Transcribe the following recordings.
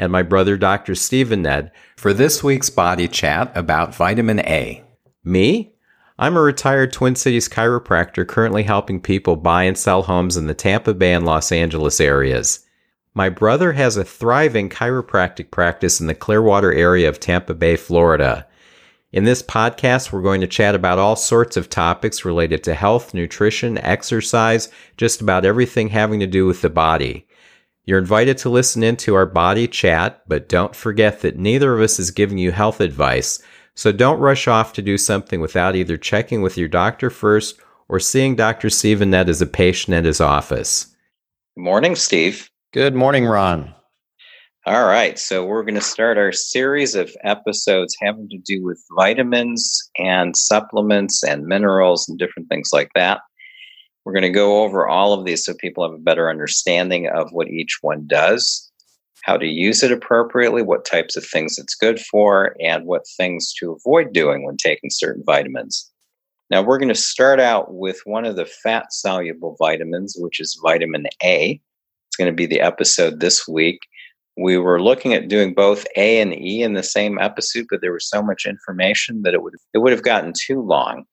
and my brother Dr. Stephen Nedd for this week's body chat about vitamin A. Me? I'm a retired Twin Cities chiropractor currently helping people buy and sell homes in the Tampa Bay and Los Angeles areas. My brother has a thriving chiropractic practice in the Clearwater area of Tampa Bay, Florida. In this podcast, we're going to chat about all sorts of topics related to health, nutrition, exercise, just about everything having to do with the body. You're invited to listen in to our body chat, but don't forget that neither of us is giving you health advice. So don't rush off to do something without either checking with your doctor first or seeing Dr. Stephen Nedd as a patient at his office. Good morning, Steve. Good morning, Ron. All right, so we're going to start our series of episodes having to do with vitamins and supplements and minerals and different things like that. We're going to go over all of these so people have a better understanding of what each one does, how to use it appropriately, what types of things it's good for, and what things to avoid doing when taking certain vitamins. Now, we're going to start out with one of the fat soluble vitamins, which is vitamin A. It's going to be the episode this week. We were looking at doing both A and E in the same episode, but there was so much information that it would it would have gotten too long.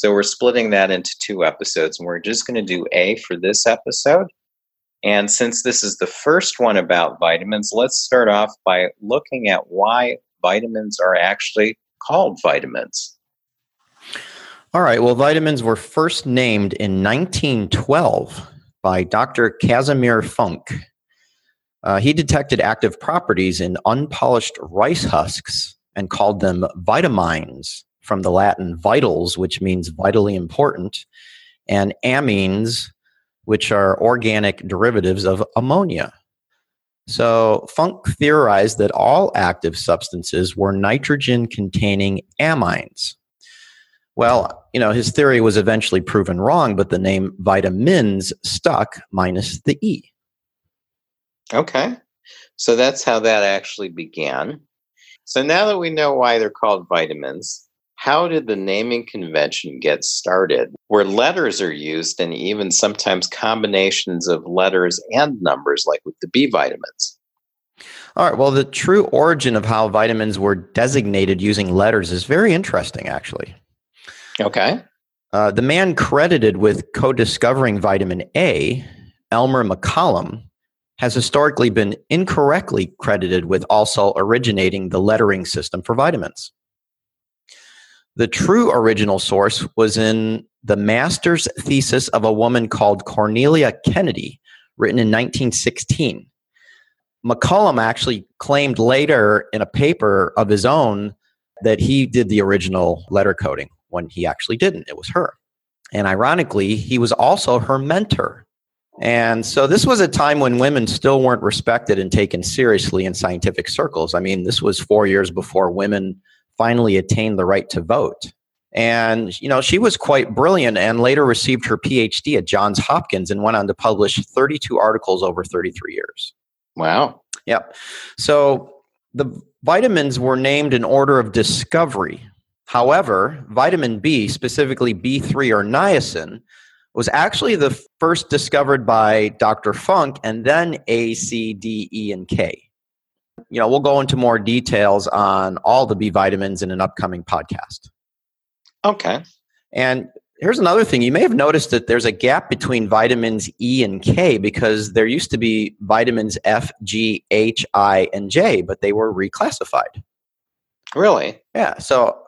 So we're splitting that into two episodes, and we're just going to do A for this episode. And since this is the first one about vitamins, let's start off by looking at why vitamins are actually called vitamins. All right. Well, vitamins were first named in 1912 by Dr. Casimir Funk. Uh, he detected active properties in unpolished rice husks and called them vitamines from the Latin vitals, which means vitally important, and amines, which are organic derivatives of ammonia. So Funk theorized that all active substances were nitrogen containing amines. Well, you know, his theory was eventually proven wrong, but the name vitamins stuck minus the E. Okay. So that's how that actually began. So now that we know why they're called vitamins, how did the naming convention get started where letters are used and even sometimes combinations of letters and numbers like with the b vitamins? All right well the true origin of how vitamins were designated using letters is very interesting actually. Okay. Uh, the man credited with co-discovering vitamin a elmer mccollum has historically been incorrectly credited with also originating the lettering system for vitamins the true original source was in the master's thesis of a woman called Cornelia Kennedy, written in 1916. McCollum actually claimed later in a paper of his own that he did the original letter coding when he actually didn't. It was her. And ironically, he was also her mentor. And so this was a time when women still weren't respected and taken seriously in scientific circles. I mean, this was four years before women finally attained the right to vote. And, you know, she was quite brilliant and later received her PhD at Johns Hopkins and went on to publish 32 articles over 33 years. Wow. Yep. So the vitamins were named in order of discovery. However, vitamin B, specifically B3 or niacin, was actually the first discovered by Dr. Funk and then A, C, D, E, and K you know, we'll go into more details on all the B vitamins in an upcoming podcast. Okay. And here's another thing you may have noticed that there's a gap between vitamins E and K because there used to be vitamins F, G, H, I, and J, but they were reclassified. Really? Yeah. So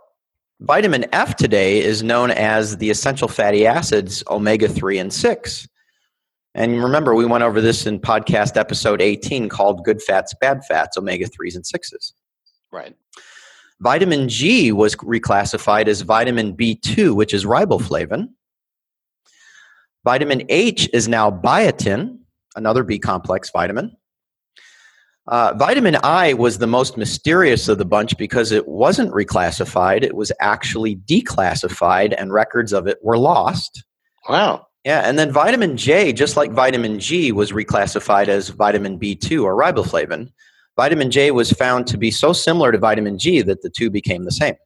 vitamin F today is known as the essential fatty acids omega 3 and 6. And remember, we went over this in podcast episode 18 called Good Fats, Bad Fats, Omega 3s and 6s. Right. Vitamin G was reclassified as vitamin B2, which is riboflavin. Vitamin H is now biotin, another B complex vitamin. Uh, vitamin I was the most mysterious of the bunch because it wasn't reclassified. It was actually declassified, and records of it were lost. Wow. Yeah, and then vitamin J, just like vitamin G, was reclassified as vitamin B2 or riboflavin. Vitamin J was found to be so similar to vitamin G that the two became the same.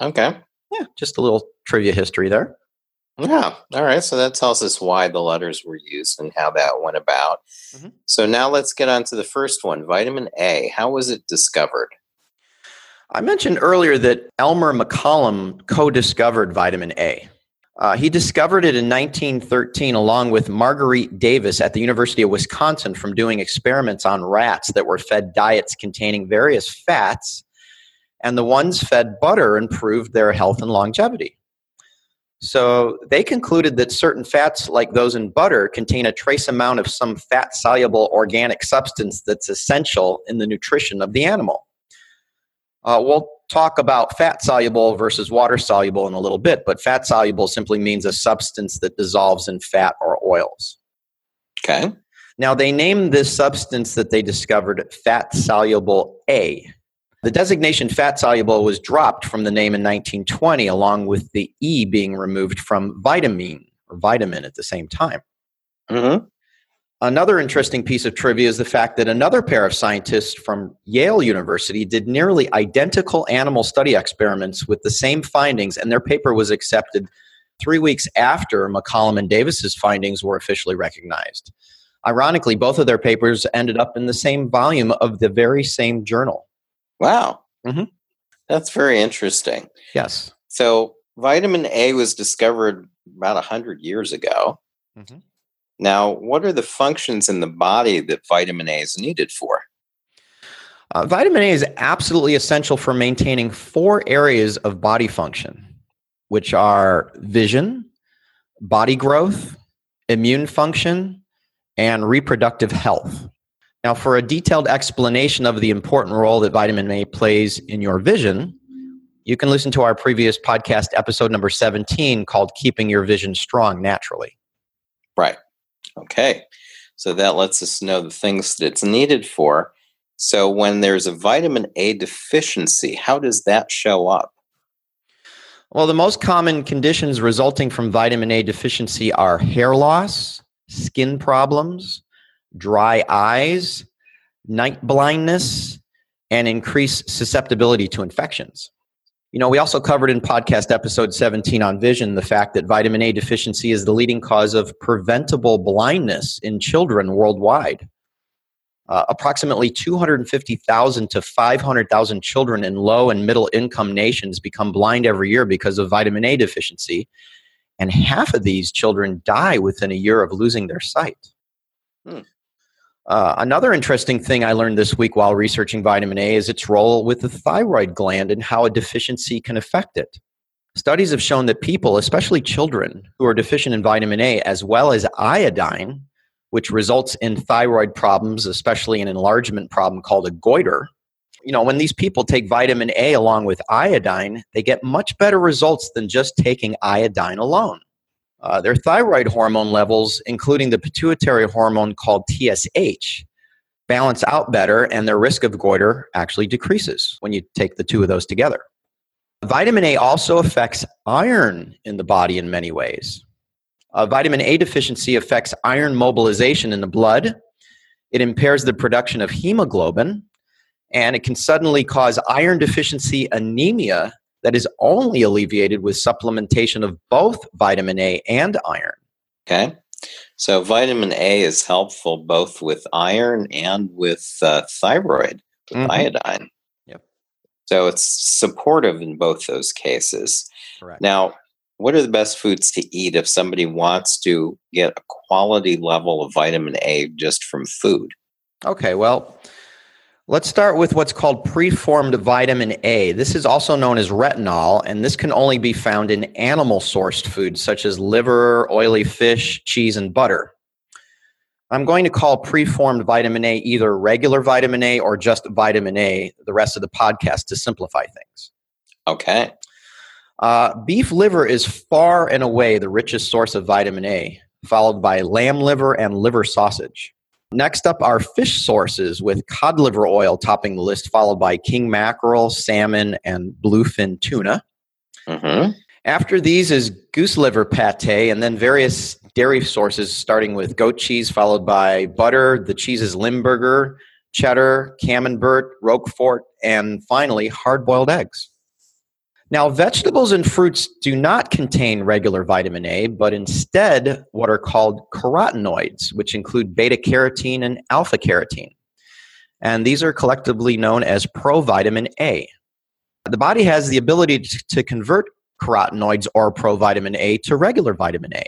Okay. Yeah, just a little trivia history there. Yeah. All right. So that tells us why the letters were used and how that went about. Mhm. So now let's get on to the first one vitamin A. How was it discovered? I mentioned earlier that Elmer McCollum co discovered vitamin A. Uh, he discovered it in 1913 along with Marguerite Davis at the University of Wisconsin from doing experiments on rats that were fed diets containing various fats, and the ones fed butter improved their health and longevity. So they concluded that certain fats, like those in butter, contain a trace amount of some fat soluble organic substance that's essential in the nutrition of the animal. Uh, we'll talk about fat soluble versus water soluble in a little bit, but fat soluble simply means a substance that dissolves in fat or oils. Okay. Now, they named this substance that they discovered fat soluble A. The designation fat soluble was dropped from the name in 1920, along with the E being removed from vitamine or vitamin at the same time. Mm-hmm. Another interesting piece of trivia is the fact that another pair of scientists from Yale University did nearly identical animal study experiments with the same findings, and their paper was accepted three weeks after McCollum and Davis's findings were officially recognized. Ironically, both of their papers ended up in the same volume of the very same journal. Wow. Mhm. That's very interesting. Yes. So vitamin A was discovered about 100 years ago. Mhm. Now, what are the functions in the body that vitamin A is needed for? Uh, vitamin A is absolutely essential for maintaining four areas of body function, which are vision, body growth, immune function, and reproductive health. Now, for a detailed explanation of the important role that vitamin A plays in your vision, you can listen to our previous podcast episode number 17 called Keeping Your Vision Strong Naturally. Right. Okay. So that lets us know the things that it's needed for. So when there's a vitamin A deficiency, how does that show up? Well, the most common conditions resulting from vitamin A deficiency are hair loss, skin problems, dry eyes, night blindness, and increased susceptibility to infections. You know, we also covered in podcast episode 17 on vision the fact that vitamin A deficiency is the leading cause of preventable blindness in children worldwide. Uh, approximately 250,000 to 500,000 children in low and middle income nations become blind every year because of vitamin A deficiency, and half of these children die within a year of losing their sight. Hmm. Uh, another interesting thing I learned this week while researching vitamin A is its role with the thyroid gland and how a deficiency can affect it. Studies have shown that people, especially children, who are deficient in vitamin A as well as iodine, which results in thyroid problems, especially an enlargement problem called a goiter. You know, when these people take vitamin A along with iodine, they get much better results than just taking iodine alone. Uh, their thyroid hormone levels, including the pituitary hormone called TSH, balance out better, and their risk of goiter actually decreases when you take the two of those together. Vitamin A also affects iron in the body in many ways. Uh, vitamin A deficiency affects iron mobilization in the blood. It impairs the production of hemoglobin, and it can suddenly cause iron deficiency anemia that is only alleviated with supplementation of both vitamin A and iron. Okay. So vitamin A is helpful both with iron and with uh, thyroid, with Mhm. iodine. Yep. So it's supportive in both those cases. Correct. Now, what are the best foods to eat if somebody wants to get a quality level of vitamin A just from food? Okay, well, let's start with what's called preformed vitamin A. This is also known as retinol, and this can only be found in animal sourced foods such as liver, oily fish, cheese, and butter. I'm going to call preformed vitamin A either regular vitamin A or just vitamin A the rest of the podcast to simplify things. Okay. Uh, beef liver is far and away the richest source of vitamin A, followed by lamb liver and liver sausage. Next up are fish sources with cod liver oil topping the list, followed by king mackerel, salmon, and bluefin tuna. Mm-hmm. After these is goose liver pate, and then various dairy sources, starting with goat cheese, followed by butter, the cheeses Limburger, cheddar, camembert, roquefort, and finally hard boiled eggs. Now, vegetables and fruits do not contain regular vitamin A, but instead what are called carotenoids, which include beta carotene and alpha carotene. And these are collectively known as provitamin A. The body has the ability to convert carotenoids or provitamin A to regular vitamin A.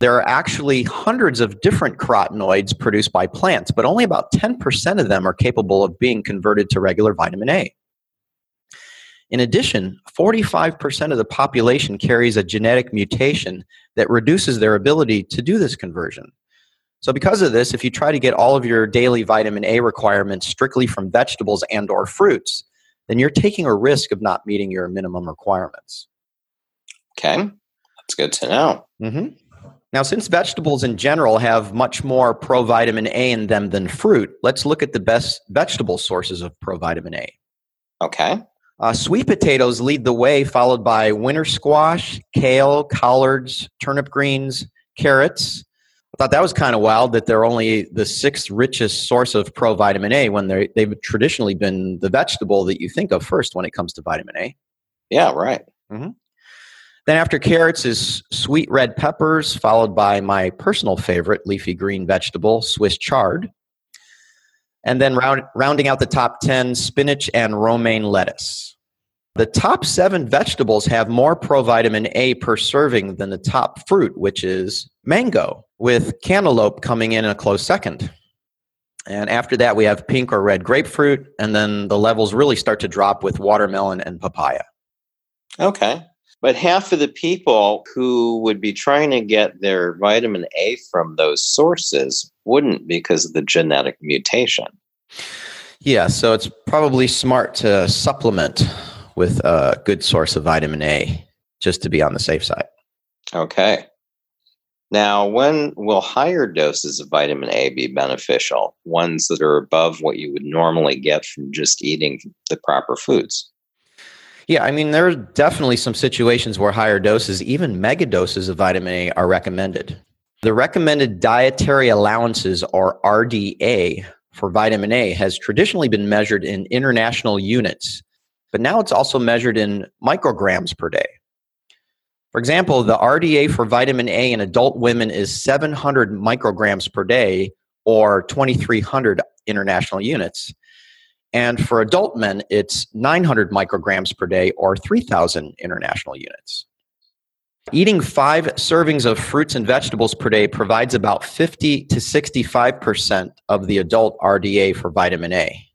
There are actually hundreds of different carotenoids produced by plants, but only about 10% of them are capable of being converted to regular vitamin A. In addition, 45% of the population carries a genetic mutation that reduces their ability to do this conversion. So because of this, if you try to get all of your daily vitamin A requirements strictly from vegetables and or fruits, then you're taking a risk of not meeting your minimum requirements. Okay, that's good to know. Mm-hmm. Now, since vegetables in general have much more provitamin A in them than fruit, let's look at the best vegetable sources of provitamin A. Okay. Uh, sweet potatoes lead the way, followed by winter squash, kale, collards, turnip greens, carrots. I thought that was kind of wild that they're only the sixth richest source of provitamin A when they've traditionally been the vegetable that you think of first when it comes to vitamin A. Yeah, right. Mm-hmm. Then after carrots is sweet red peppers, followed by my personal favorite leafy green vegetable, Swiss chard. And then round, rounding out the top 10, spinach and romaine lettuce. The top seven vegetables have more provitamin A per serving than the top fruit, which is mango, with cantaloupe coming in a close second. And after that, we have pink or red grapefruit, and then the levels really start to drop with watermelon and papaya. Okay. But half of the people who would be trying to get their vitamin A from those sources wouldn't because of the genetic mutation. Yeah, so it's probably smart to supplement with a good source of vitamin A just to be on the safe side. Okay. Now, when will higher doses of vitamin A be beneficial? Ones that are above what you would normally get from just eating the proper foods? Yeah, I mean, there are definitely some situations where higher doses, even mega doses of vitamin A, are recommended. The recommended dietary allowances, or RDA, for vitamin A has traditionally been measured in international units, but now it's also measured in micrograms per day. For example, the RDA for vitamin A in adult women is 700 micrograms per day, or 2,300 international units. And for adult men, it's 900 micrograms per day or 3,000 international units. Eating five servings of fruits and vegetables per day provides about 50 to 65% of the adult RDA for vitamin A.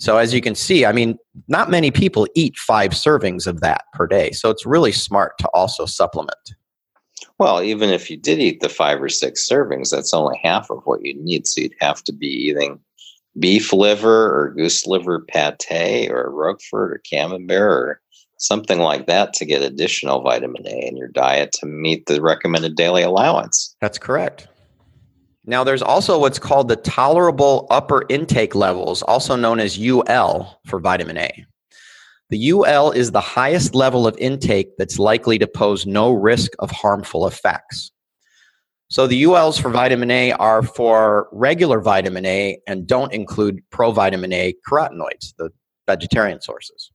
So, as you can see, I mean, not many people eat five servings of that per day. So, it's really smart to also supplement. Well, even if you did eat the five or six servings, that's only half of what you need. So, you'd have to be eating beef liver or goose liver pate or roquefort or camembert or something like that to get additional vitamin A in your diet to meet the recommended daily allowance. That's correct. Now, there's also what's called the tolerable upper intake levels, also known as UL for vitamin A. The UL is the highest level of intake that's likely to pose no risk of harmful effects. So the ULs for vitamin A are for regular vitamin A and don't include provitamin A carotenoids, the vegetarian sources.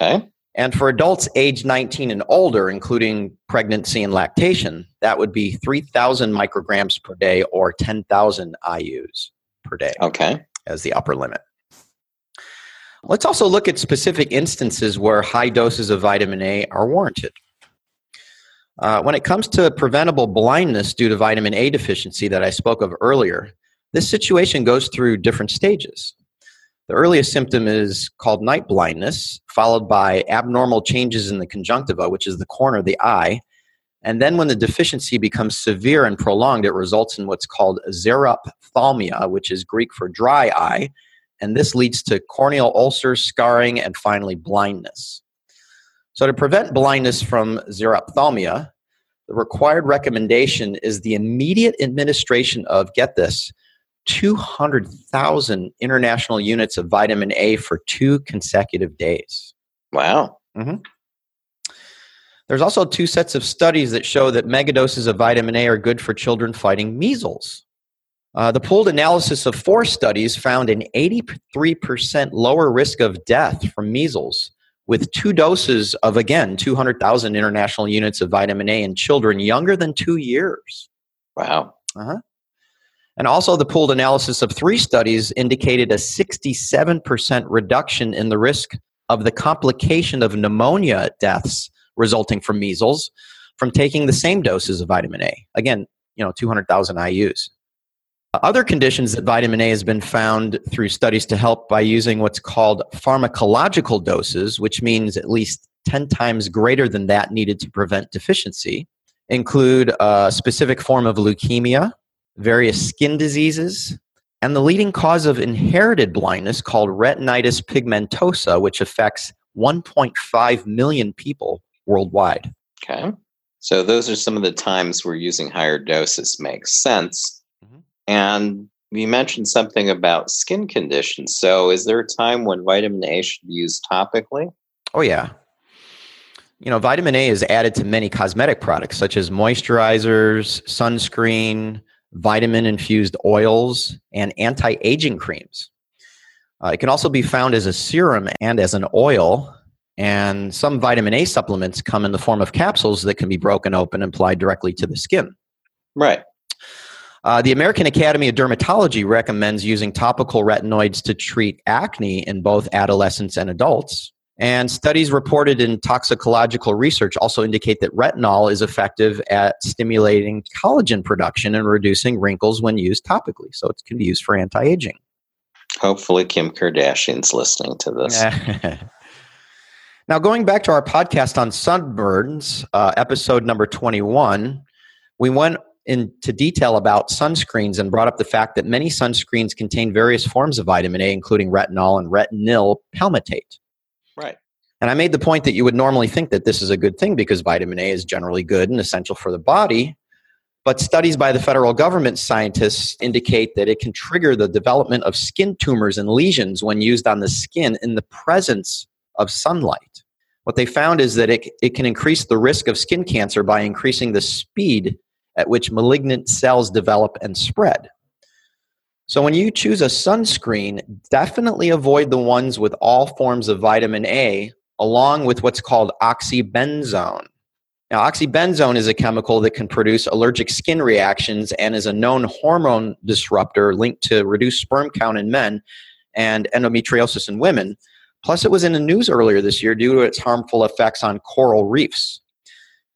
Okay. And for adults age 19 and older, including pregnancy and lactation, that would be 3,000 micrograms per day or 10,000 IUs per day. Okay. As the upper limit. Let's also look at specific instances where high doses of vitamin A are warranted. Uh, when it comes to preventable blindness due to vitamin A deficiency that I spoke of earlier, this situation goes through different stages. The earliest symptom is called night blindness, followed by abnormal changes in the conjunctiva, which is the corner of the eye. And then, when the deficiency becomes severe and prolonged, it results in what's called xerophthalmia, which is Greek for dry eye. And this leads to corneal ulcers, scarring, and finally blindness. So, to prevent blindness from xerophthalmia, the required recommendation is the immediate administration of, get this, 200,000 international units of vitamin A for two consecutive days. Wow. There's also two sets of studies that show that megadoses of vitamin A are good for children fighting measles. Uh, the pooled analysis of four studies found an 83% lower risk of death from measles with two doses of, again, 200,000 international units of vitamin A in children younger than two years. Wow. Uh-huh. And also, the pooled analysis of three studies indicated a 67% reduction in the risk of the complication of pneumonia deaths resulting from measles from taking the same doses of vitamin A. Again, you know, 200,000 IUs. Other conditions that vitamin A has been found through studies to help by using what's called pharmacological doses, which means at least 10 times greater than that needed to prevent deficiency, include a specific form of leukemia, various skin diseases, and the leading cause of inherited blindness called retinitis pigmentosa, which affects 1.5 million people worldwide. Okay. So those are some of the times where using higher doses makes sense. Mhm. And you mentioned something about skin conditions. So is there a time when vitamin A should be used topically? Oh, yeah. You know, vitamin A is added to many cosmetic products such as moisturizers, sunscreen, vitamin infused oils, and anti aging creams. Uh, it can also be found as a serum and as an oil. And some vitamin A supplements come in the form of capsules that can be broken open and applied directly to the skin. Right. Uh, the American Academy of Dermatology recommends using topical retinoids to treat acne in both adolescents and adults. And studies reported in toxicological research also indicate that retinol is effective at stimulating collagen production and reducing wrinkles when used topically. So it can be used for anti aging. Hopefully, Kim Kardashian's listening to this. now, going back to our podcast on sunburns, uh, episode number 21, we went into detail about sunscreens and brought up the fact that many sunscreens contain various forms of vitamin A, including retinol and retinyl palmitate. And I made the point that you would normally think that this is a good thing because vitamin A is generally good and essential for the body. But studies by the federal government scientists indicate that it can trigger the development of skin tumors and lesions when used on the skin in the presence of sunlight. What they found is that it, it can increase the risk of skin cancer by increasing the speed at which malignant cells develop and spread. So, when you choose a sunscreen, definitely avoid the ones with all forms of vitamin A, along with what's called oxybenzone. Now, oxybenzone is a chemical that can produce allergic skin reactions and is a known hormone disruptor linked to reduced sperm count in men and endometriosis in women. Plus, it was in the news earlier this year due to its harmful effects on coral reefs.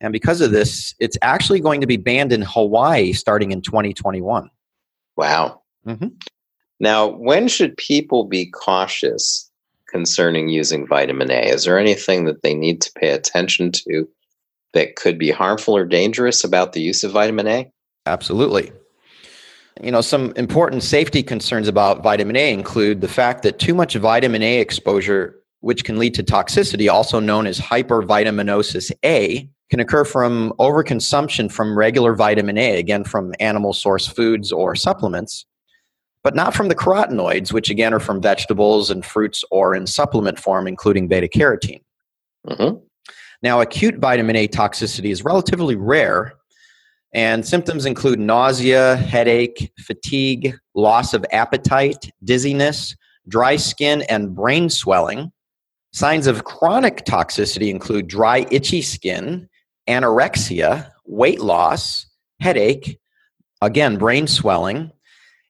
And because of this, it's actually going to be banned in Hawaii starting in 2021. Wow. Mhm. Now, when should people be cautious concerning using vitamin A? Is there anything that they need to pay attention to that could be harmful or dangerous about the use of vitamin A? Absolutely. You know, some important safety concerns about vitamin A include the fact that too much vitamin A exposure, which can lead to toxicity, also known as hypervitaminosis A, can occur from overconsumption from regular vitamin A, again from animal source foods or supplements, but not from the carotenoids, which again are from vegetables and fruits or in supplement form, including beta carotene. hmm Now, acute vitamin A toxicity is relatively rare, and symptoms include nausea, headache, fatigue, loss of appetite, dizziness, dry skin, and brain swelling. Signs of chronic toxicity include dry, itchy skin, anorexia, weight loss, headache, again, brain swelling,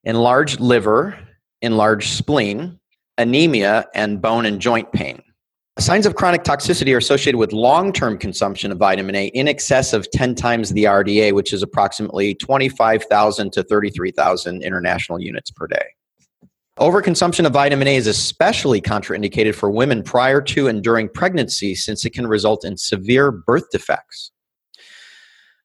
enlarged liver, enlarged spleen, anemia, and bone and joint pain. Signs of chronic toxicity are associated with long term consumption of vitamin A in excess of 10 times the RDA, which is approximately 25,000 to 33,000 international units per day. Overconsumption of vitamin A is especially contraindicated for women prior to and during pregnancy since it can result in severe birth defects.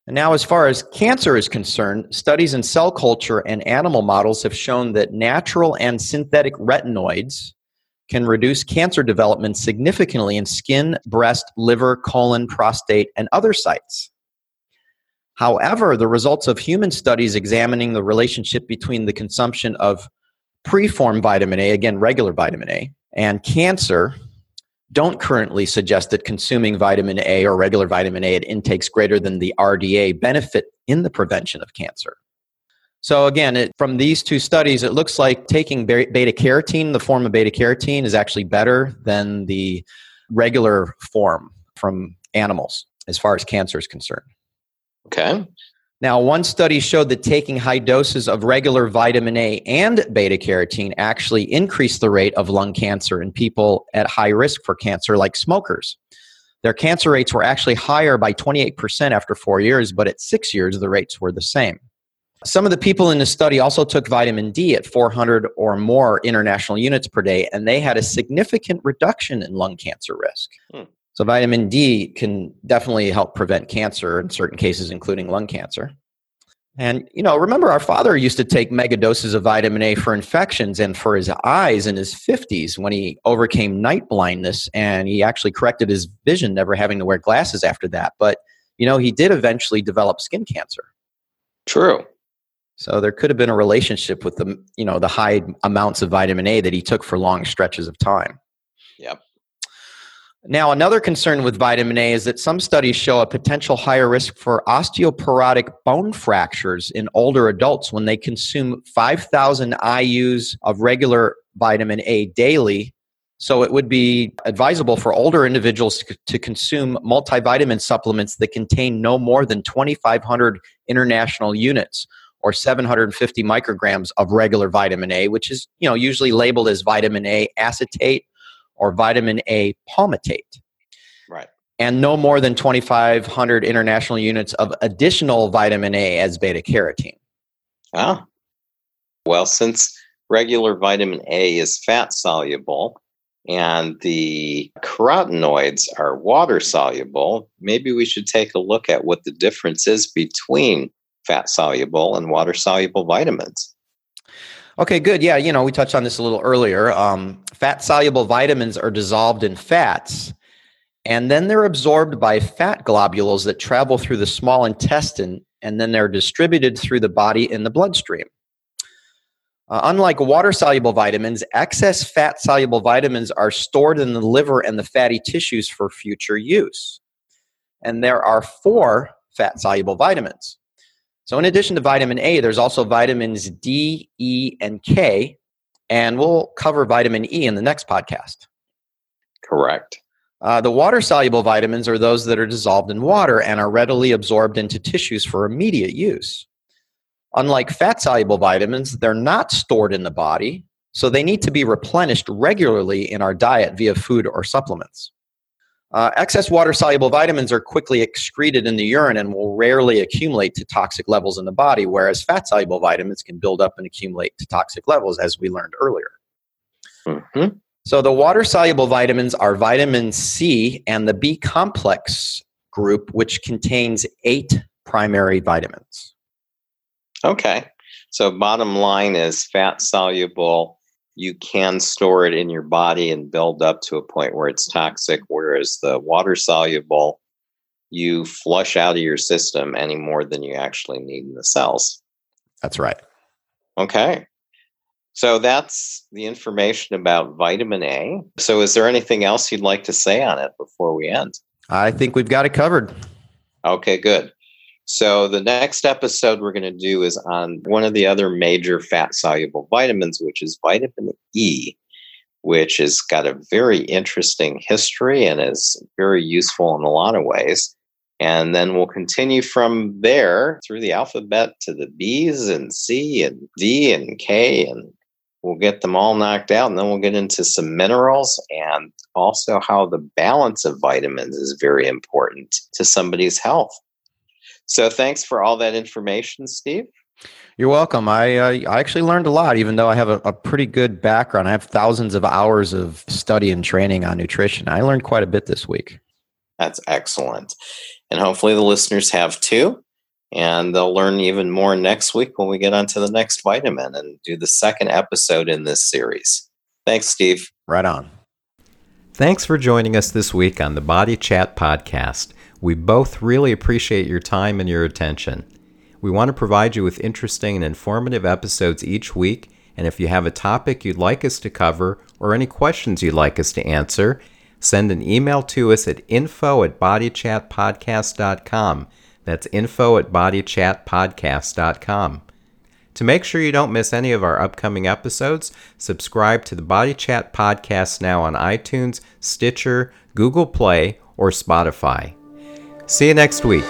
Now, as far as cancer is concerned, studies in cell culture and animal models have shown that natural and synthetic retinoids can reduce cancer development significantly in skin, breast, liver, colon, prostate, and other sites. However, the results of human studies examining the relationship between the consumption of preformed vitamin A, again, regular vitamin A, and cancer don't currently suggest that consuming vitamin A or regular vitamin A at intakes greater than the RDA benefit in the prevention of cancer. So, again, it, from these two studies, it looks like taking beta carotene, the form of beta carotene, is actually better than the regular form from animals as far as cancer is concerned. Okay. Now, one study showed that taking high doses of regular vitamin A and beta carotene actually increased the rate of lung cancer in people at high risk for cancer, like smokers. Their cancer rates were actually higher by 28% after four years, but at six years, the rates were the same. Some of the people in the study also took vitamin D at 400 or more international units per day, and they had a significant reduction in lung cancer risk. Hmm. So, vitamin D can definitely help prevent cancer in certain cases, including lung cancer. And, you know, remember our father used to take mega doses of vitamin A for infections and for his eyes in his 50s when he overcame night blindness and he actually corrected his vision, never having to wear glasses after that. But, you know, he did eventually develop skin cancer. True. So there could have been a relationship with the, you know, the high amounts of vitamin A that he took for long stretches of time. Yep. Now, another concern with vitamin A is that some studies show a potential higher risk for osteoporotic bone fractures in older adults when they consume 5,000 IUs of regular vitamin A daily. So, it would be advisable for older individuals to consume multivitamin supplements that contain no more than 2,500 international units or 750 micrograms of regular vitamin A, which is you know usually labeled as vitamin A acetate or vitamin A palmitate. Right. And no more than 2,500 international units of additional vitamin A as beta carotene. Ah. Well, since regular vitamin A is fat soluble and the carotenoids are water soluble, maybe we should take a look at what the difference is between fat soluble and water soluble vitamins. Okay, good. Yeah, you know, we touched on this a little earlier. Um, fat soluble vitamins are dissolved in fats, and then they're absorbed by fat globules that travel through the small intestine, and then they're distributed through the body in the bloodstream. Uh, unlike water soluble vitamins, excess fat soluble vitamins are stored in the liver and the fatty tissues for future use. And there are four fat soluble vitamins so, in addition to vitamin A, there's also vitamins D, E, and K, and we'll cover vitamin E in the next podcast. Correct. Uh, the water soluble vitamins are those that are dissolved in water and are readily absorbed into tissues for immediate use. Unlike fat soluble vitamins, they're not stored in the body, so they need to be replenished regularly in our diet via food or supplements. Uh, excess water soluble vitamins are quickly excreted in the urine and will rarely accumulate to toxic levels in the body, whereas fat soluble vitamins can build up and accumulate to toxic levels, as we learned earlier. Mm-hmm. So, the water soluble vitamins are vitamin C and the B complex group, which contains eight primary vitamins. Okay. So, bottom line is fat soluble you can store it in your body and build up to a point where it's toxic, whereas the water soluble, you flush out of your system any more than you actually need in the cells. That's right. Okay. So that's the information about vitamin A. So, is there anything else you'd like to say on it before we end? I think we've got it covered. Okay, good. So, the next episode we're going to do is on one of the other major fat soluble vitamins, which is vitamin E, which has got a very interesting history and is very useful in a lot of ways. And then we'll continue from there through the alphabet to the B's and C and D and K, and we'll get them all knocked out. And then we'll get into some minerals and also how the balance of vitamins is very important to somebody's health. So thanks for all that information, Steve. You're welcome. I uh, I actually learned a lot, even though I have a, a, pretty good background. I have thousands of hours of study and training on nutrition. I learned quite a bit this week. That's excellent, and hopefully the listeners have too. And they'll learn even more next week when we get onto the next vitamin and do the second episode in this series. Thanks, Steve. Right on. Thanks for joining us this week on the Body Chat Podcast We both really appreciate your time and your attention. We want to provide you with interesting and informative episodes each week, and if you have a topic you'd like us to cover or any questions you'd like us to answer, send an email to us at info at bodychatpodcast.com. That's info at bodychatpodcast.com. To make sure you don't miss any of our upcoming episodes, subscribe to the Body Chat Podcast now on iTunes, Stitcher, Google Play, or Spotify. See you next week.